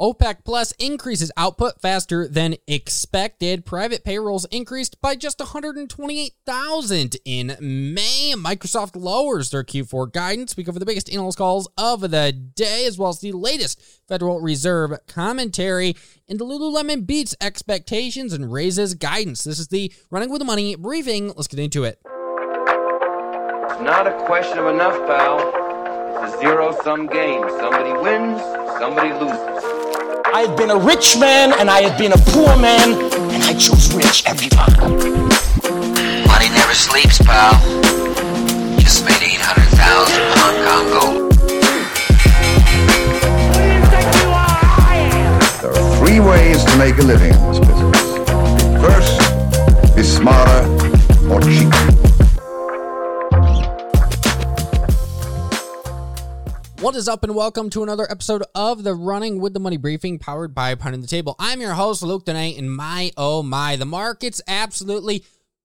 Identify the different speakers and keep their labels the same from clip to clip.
Speaker 1: OPEC Plus increases output faster than expected. Private payrolls increased by just 128,000 in May. Microsoft lowers their Q4 guidance. We cover the biggest analyst calls of the day, as well as the latest Federal Reserve commentary. And the Lululemon beats expectations and raises guidance. This is the Running with the Money briefing. Let's get into it.
Speaker 2: Not a question of enough, pal. It's a zero sum game. Somebody wins, somebody loses.
Speaker 3: I had been a rich man and I have been a poor man, and I chose rich every time.
Speaker 4: Money never sleeps, pal. Just made 800,000 Hong Kong gold.
Speaker 5: There are three ways to make a living in this business. First, be smarter or cheaper.
Speaker 1: What is up, and welcome to another episode of the Running with the Money briefing powered by Pounding the Table. I'm your host, Luke Dene, and my oh my, the market's absolutely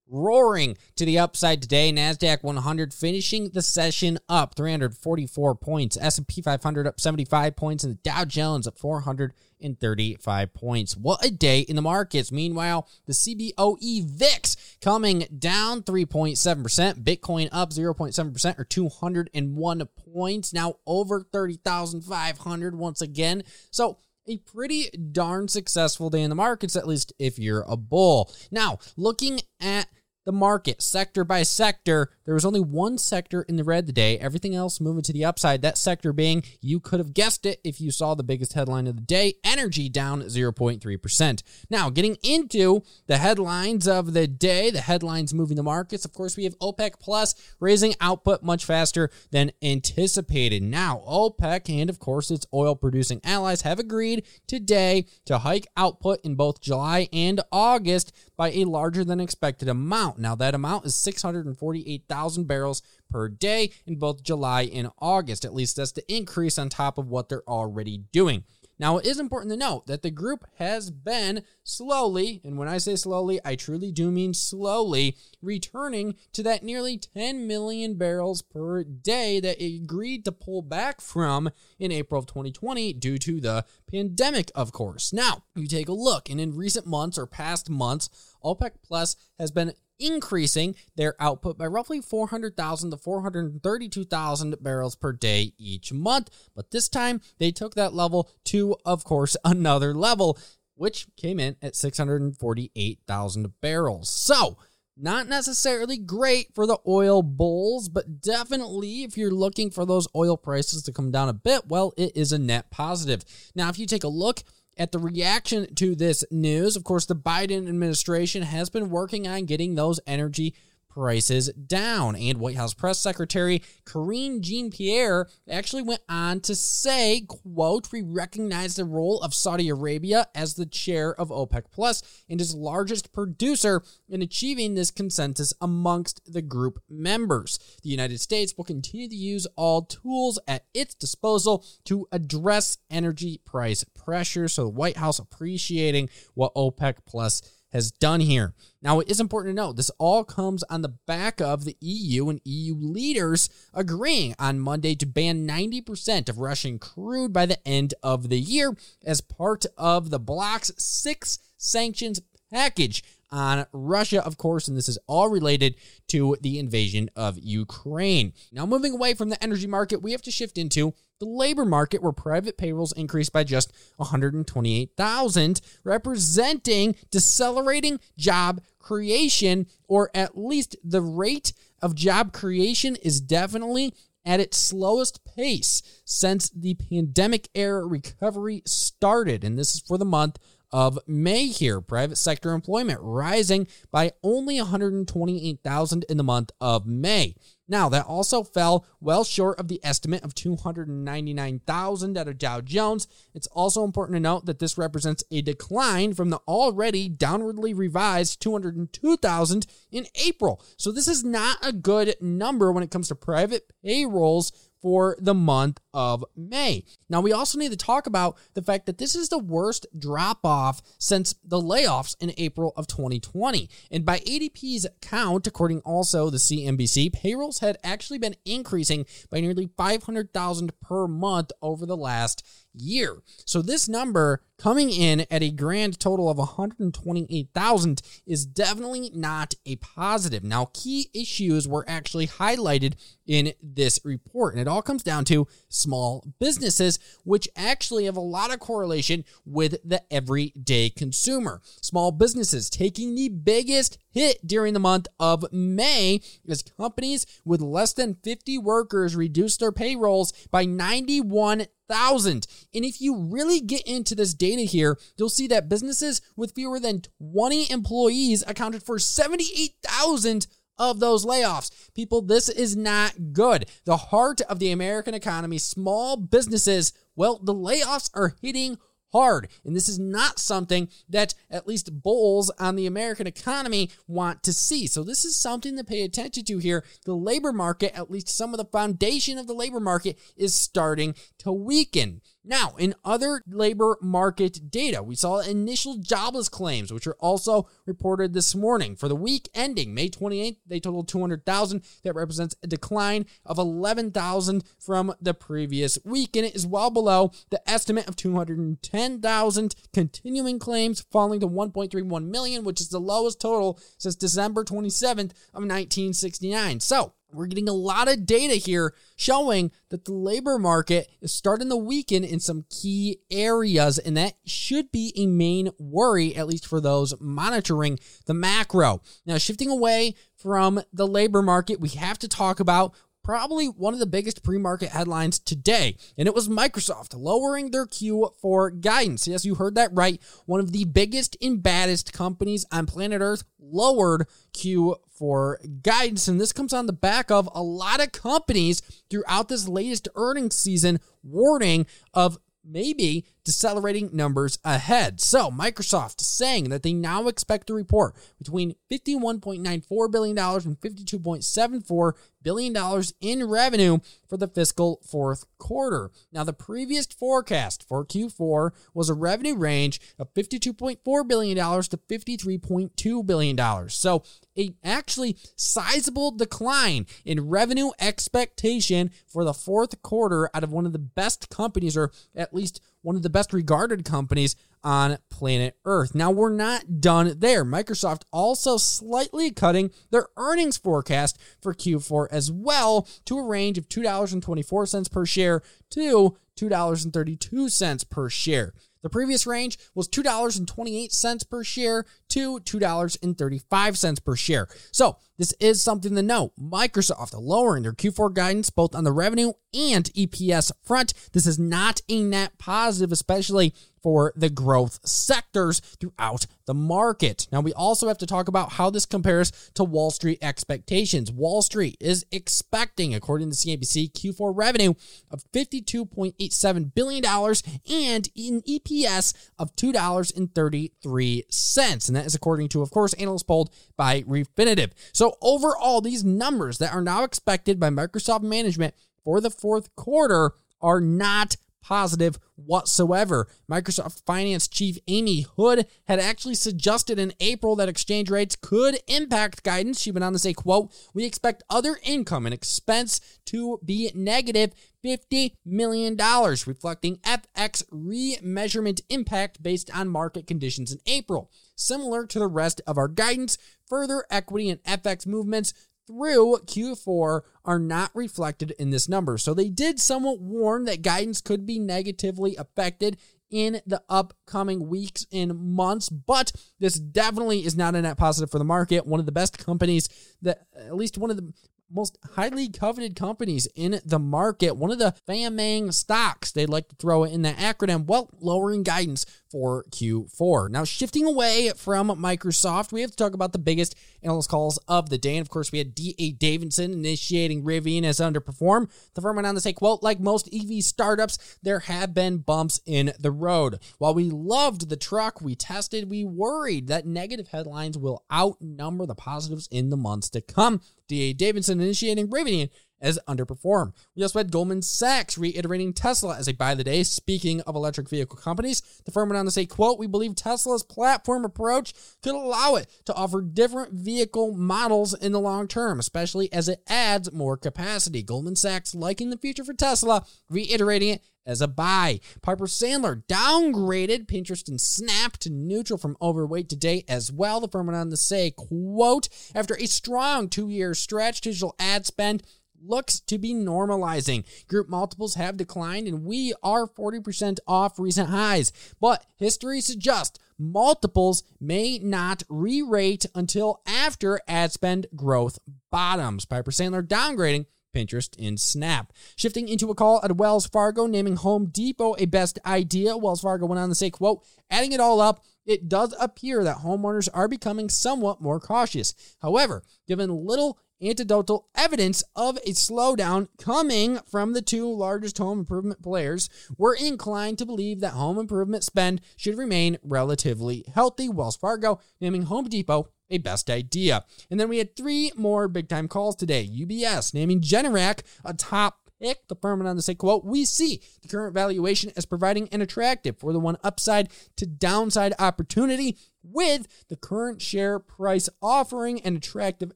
Speaker 1: roaring to the upside today. Nasdaq 100 finishing the session up 344 points. S&P 500 up 75 points, and the Dow Jones up 435 points. What a day in the markets. Meanwhile, the CBOE VIX coming down 3.7%. Bitcoin up 0.7% or 201 points. Now over 30,500 once again. So a pretty darn successful day in the markets, at least if you're a bull. Now, looking at the market sector by sector, there was only one sector in the red today. Everything else moving to the upside. That sector being, you could have guessed it if you saw the biggest headline of the day energy down 0.3%. Now, getting into the headlines of the day, the headlines moving the markets. Of course, we have OPEC Plus raising output much faster than anticipated. Now, OPEC and, of course, its oil producing allies have agreed today to hike output in both July and August by a larger than expected amount. Now, that amount is 648,000 barrels per day in both July and August. At least that's the increase on top of what they're already doing. Now, it is important to note that the group has been slowly, and when I say slowly, I truly do mean slowly, returning to that nearly 10 million barrels per day that it agreed to pull back from in April of 2020 due to the pandemic, of course. Now, you take a look, and in recent months or past months, OPEC Plus has been increasing their output by roughly 400,000 to 432,000 barrels per day each month. But this time they took that level to, of course, another level, which came in at 648,000 barrels. So, not necessarily great for the oil bulls, but definitely if you're looking for those oil prices to come down a bit, well, it is a net positive. Now, if you take a look at the reaction to this news, of course, the Biden administration has been working on getting those energy prices down. And White House Press Secretary Karine Jean-Pierre actually went on to say, quote, we recognize the role of Saudi Arabia as the chair of OPEC Plus and its largest producer in achieving this consensus amongst the group members. The United States will continue to use all tools at its disposal to address energy price pressure. So the White House appreciating what OPEC Plus has done here. Now, it is important to note this all comes on the back of the EU and EU leaders agreeing on Monday to ban 90% of Russian crude by the end of the year as part of the bloc's six sanctions package on Russia, of course, and this is all related to the invasion of Ukraine. Now, moving away from the energy market, we have to shift into the labor market where private payrolls increased by just 128,000, representing decelerating job creation, or at least the rate of job creation is definitely at its slowest pace since the pandemic era recovery started. And this is for the month of May here. Private sector employment rising by only 128,000 in the month of May. Now, that also fell well short of the estimate of 299,000 out of Dow Jones. It's also important to note that this represents a decline from the already downwardly revised 202,000 in April. So, this is not a good number when it comes to private payrolls for the month of May. Now, we also need to talk about the fact that this is the worst drop off since the layoffs in April of 2020. And by ADP's count, according also the CNBC, payrolls had actually been increasing by nearly 500,000 per month over the last year. So this number coming in at a grand total of 128,000 is definitely not a positive. Now, key issues were actually highlighted in this report, and it all comes down to small businesses, which actually have a lot of correlation with the everyday consumer. Small businesses taking the biggest hit during the month of May as companies with less than 50 workers reduced their payrolls by 91 thousand. And if you really get into this data here, you'll see that businesses with fewer than 20 employees accounted for 78,000 of those layoffs. People, this is not good. The heart of the American economy, small businesses, well, the layoffs are hitting hard. And this is not something that at least bulls on the American economy want to see. So this is something to pay attention to here. The labor market, at least some of the foundation of the labor market, is starting to weaken. Now, in other labor market data, we saw initial jobless claims, which are also reported this morning. For the week ending May 28th, they totaled 200,000. That represents a decline of 11,000 from the previous week, and it is well below the estimate of 210,000. Continuing claims falling to 1.31 million, which is the lowest total since December 27th of 1969. So, we're getting a lot of data here showing that the labor market is starting to weaken in some key areas, and that should be a main worry, at least for those monitoring the macro. Now, shifting away from the labor market, we have to talk about probably one of the biggest pre market headlines today, and it was Microsoft lowering their Q4 guidance. Yes, you heard that right. One of the biggest and baddest companies on planet Earth lowered Q4 guidance, and this comes on the back of a lot of companies throughout this latest earnings season warning of maybe decelerating numbers ahead. So, Microsoft saying that they now expect to report between $51.94 billion and $52.74 billion in revenue for the fiscal fourth quarter. Now, the previous forecast for Q4 was a revenue range of $52.4 billion to $53.2 billion. So, a actually sizable decline in revenue expectation for the fourth quarter out of one of the best companies, or at least one of the best regarded companies on planet Earth. Now, we're not done there. Microsoft also slightly cutting their earnings forecast for Q4 as well to a range of $2.24 per share to $2.32 per share. The previous range was $2.28 per share to $2.35 per share. So, this is something to note. Microsoft lowering their Q4 guidance both on the revenue and EPS front. This is not a net positive, especially for the growth sectors throughout the market. Now, we also have to talk about how this compares to Wall Street expectations. Wall Street is expecting, according to CNBC, Q4 revenue of $52.87 billion and an EPS of $2.33. And that is according to, of course, analysts polled by Refinitiv. So, overall, these numbers that are now expected by Microsoft management for the fourth quarter are not positive whatsoever. Microsoft Finance Chief Amy Hood had actually suggested in April that exchange rates could impact guidance. She went on to say, quote, we expect other income and expense to be negative $50 million, reflecting FX remeasurement impact based on market conditions in April. Similar to the rest of our guidance, further equity and FX movements through Q4 are not reflected in this number. So they did somewhat warn that guidance could be negatively affected in the upcoming weeks and months, but this definitely is not a net positive for the market. One of the best companies that, at least one of the most highly coveted companies in the market, one of the FAMANG stocks, they'd like to throw it in that acronym, well, lowering guidance for Q4. Now, shifting away from Microsoft, we have to talk about the biggest analyst calls of the day. And of course, we had D.A. Davidson initiating Rivian as underperform. The firm went on to say, quote, like most EV startups, there have been bumps in the road. While we loved the truck we tested, we worried that negative headlines will outnumber the positives in the months to come. D.A. Davidson initiating Rivian as underperform. We also had Goldman Sachs reiterating Tesla as a buy the day. Speaking of electric vehicle companies, the firm went on to say, quote, we believe Tesla's platform approach could allow it to offer different vehicle models in the long term, especially as it adds more capacity. Goldman Sachs liking the future for Tesla, reiterating it as a buy. Piper Sandler downgraded Pinterest and Snap to neutral from overweight today as well. The firm went on to say, quote, after a strong two-year stretch, digital ad spend looks to be normalizing. Group multiples have declined and we are 40% off recent highs. But history suggests multiples may not re rate until after ad spend growth bottoms. Piper Sandler downgrading. Pinterest in Snap. Shifting into a call at Wells Fargo, naming Home Depot a best idea. Wells Fargo went on to say, quote, adding it all up, it does appear that homeowners are becoming somewhat more cautious. However, given little anecdotal evidence of a slowdown coming from the two largest home improvement players, we're inclined to believe that home improvement spend should remain relatively healthy. Wells Fargo naming Home Depot a best idea. And then we had three more big time calls today. UBS naming Generac a top pick. The firm went on to say, quote, we see the current valuation as providing an attractive for the one upside to downside opportunity with the current share price offering an attractive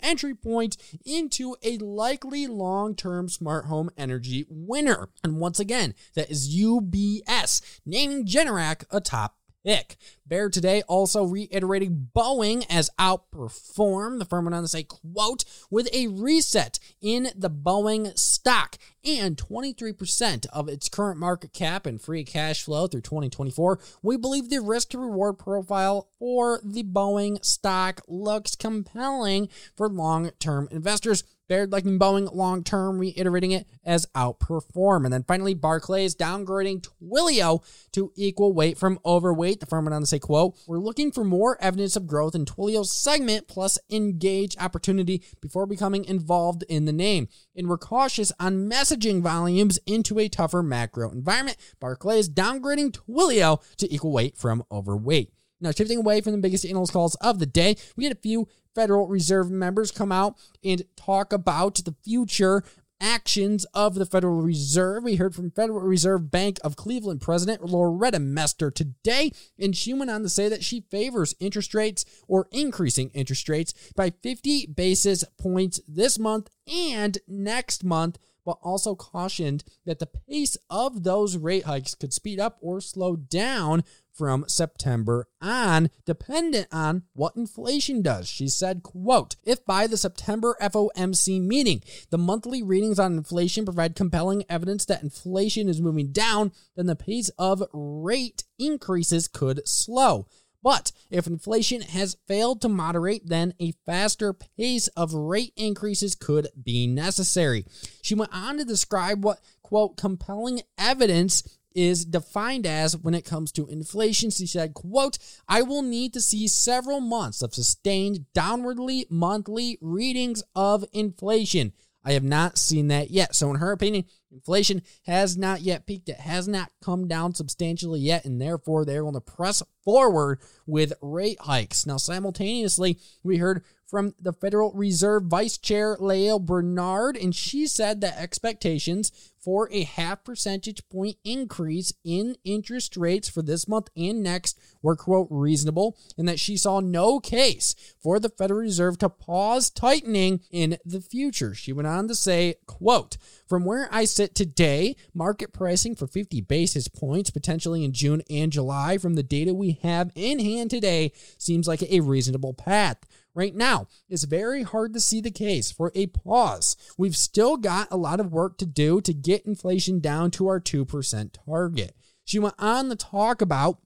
Speaker 1: entry point into a likely long-term smart home energy winner. And once again, that is UBS, naming Generac a top pick. Baird today also reiterating Boeing as outperformed. The firm went on to say, quote, with a reset in the Boeing stock and 23% of its current market cap and free cash flow through 2024, we believe the risk to reward profile for the Boeing stock looks compelling for long term investors. Baird liking Boeing long term, reiterating it as outperform. And then finally, Barclays downgrading Twilio to equal weight from overweight. The firm went on to say, quote, we're looking for more evidence of growth in Twilio's segment plus engage opportunity before becoming involved in the name. And we're cautious on messaging volumes into a tougher macro environment. Barclays downgrading Twilio to equal weight from overweight. Now, shifting away from the biggest analyst calls of the day, we had a few Federal Reserve members come out and talk about the future actions of the Federal Reserve. We heard from Federal Reserve Bank of Cleveland President Loretta Mester today, and she went on to say that she favors interest rates or increasing interest rates by 50 basis points this month and next month but also cautioned that the pace of those rate hikes could speed up or slow down from September on, dependent on what inflation does. She said, quote, if by the September FOMC meeting, the monthly readings on inflation provide compelling evidence that inflation is moving down, then the pace of rate increases could slow. But if inflation has failed to moderate, then a faster pace of rate increases could be necessary. She went on to describe what, quote, compelling evidence is defined as when it comes to inflation. She said, quote, I will need to see several months of sustained downwardly monthly readings of inflation. I have not seen that yet. So, in her opinion, inflation has not yet peaked. It has not come down substantially yet, and therefore they're going to press forward with rate hikes. Now, simultaneously, we heard from the Federal Reserve Vice Chair Lael Brainard, and she said that expectations for a half percentage point increase in interest rates for this month and next were, quote, reasonable, and that she saw no case for the Federal Reserve to pause tightening in the future. She went on to say, quote, from where I sit today, market pricing for 50 basis points, potentially in June and July, from the data we have in hand today, seems like a reasonable path. Right now, it's very hard to see the case for a pause. We've still got a lot of work to do to get inflation down to our 2% target. She went on to talk about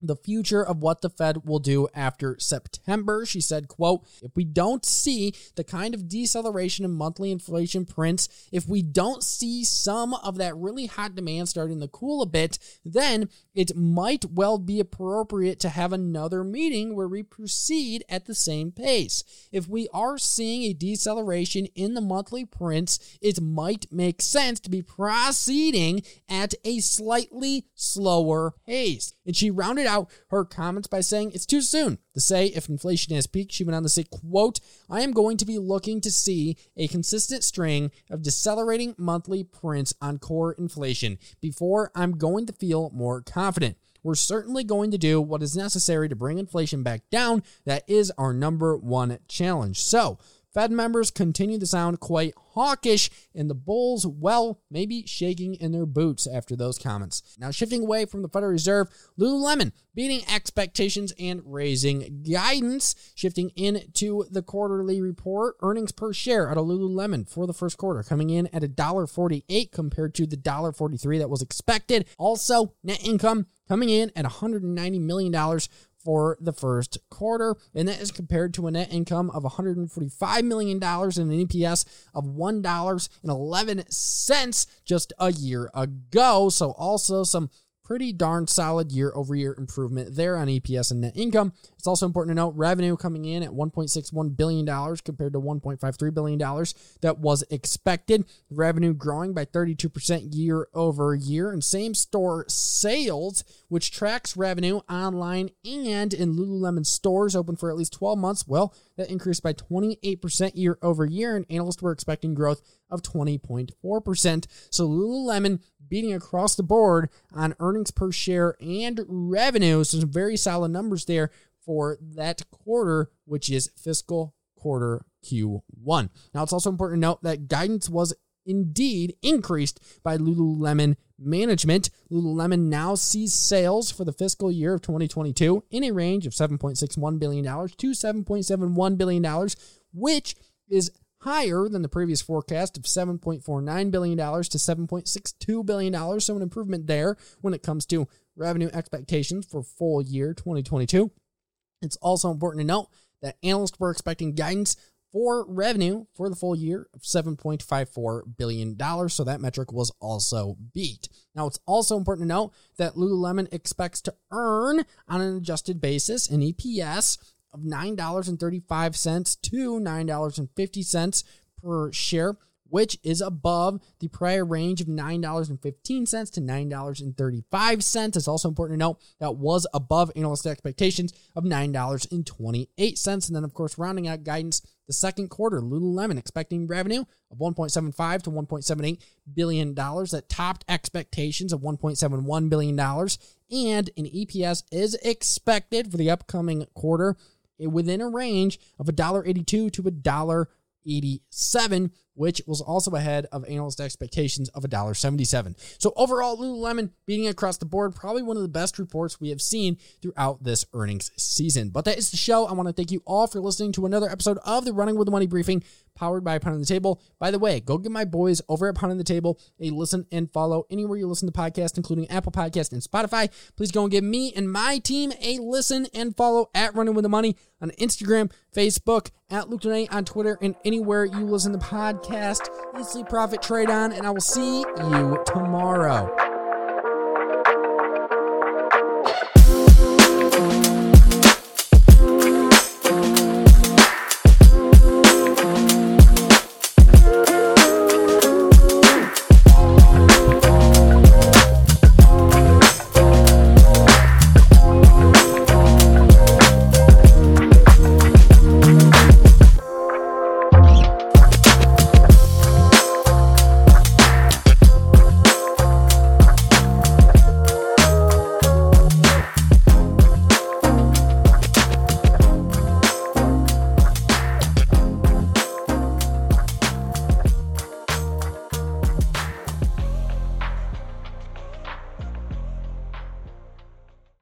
Speaker 1: the future of what the Fed will do after September. She said, quote, if we don't see the kind of deceleration in monthly inflation prints, if we don't see some of that really hot demand starting to cool a bit, then it might well be appropriate to have another meeting where we proceed at the same pace. If we are seeing a deceleration in the monthly prints, it might make sense to be proceeding at a slightly slower pace. And she rounded out her comments by saying it's too soon to say if inflation has peaked. She went on to say, quote, I am going to be looking to see a consistent string of decelerating monthly prints on core inflation before I'm going to feel more confident. We're certainly going to do what is necessary to bring inflation back down. That is our number one challenge. So, Fed members continue to sound quite hawkish, and the bulls, well, maybe shaking in their boots after those comments. Now, shifting away from the Federal Reserve, Lululemon beating expectations and raising guidance. Shifting into the quarterly report, earnings per share out of Lululemon for the first quarter coming in at $1.48 compared to the $1.43 that was expected. Also, net income coming in at $190 million for the first quarter, and that is compared to a net income of $145 million and an EPS of $1.11 just a year ago. So, also some pretty darn solid year over year improvement there on EPS and net income. Also important to note revenue coming in at $1.61 billion compared to $1.53 billion that was expected. Revenue growing by 32% year over year, and same store sales, which tracks revenue online and in Lululemon stores open for at least 12 months, well, that increased by 28% year over year, and analysts were expecting growth of 20.4%. So Lululemon beating across the board on earnings per share and revenue. So some very solid numbers there for that quarter, which is fiscal quarter Q1. Now, it's also important to note that guidance was indeed increased by Lululemon management. Lululemon now sees sales for the fiscal year of 2022 in a range of $7.61 billion to $7.71 billion, which is higher than the previous forecast of $7.49 billion to $7.62 billion. So, an improvement there when it comes to revenue expectations for full year 2022. It's also important to note that analysts were expecting guidance for revenue for the full year of $7.54 billion. So that metric was also beat. Now, it's also important to note that Lululemon expects to earn on an adjusted basis an EPS of $9.35 to $9.50 per share, which is above the prior range of $9.15 to $9.35. It's also important to note that was above analyst expectations of $9.28. And then, of course, rounding out guidance, the second quarter, Lululemon expecting revenue of 1.75 to 1.78 billion dollars that topped expectations of 1.71 billion dollars and an EPS is expected for the upcoming quarter eh, within a range of $1.82 to $1.87, which was also ahead of analyst expectations of $1.77. So overall, Lululemon beating across the board, probably one of the best reports we have seen throughout this earnings season. But that is the show. I want to thank you all for listening to another episode of the Running with the Money briefing powered by Pounding the Table. By the way, go give my boys over at Pounding the Table a listen and follow anywhere you listen to podcasts, including Apple Podcast and Spotify. Please go and give me and my team a listen and follow at Running with the Money on Instagram, Facebook, at Luke Donate on Twitter, and anywhere you listen to podcast. Easily Profit Trade on, and I will see you tomorrow.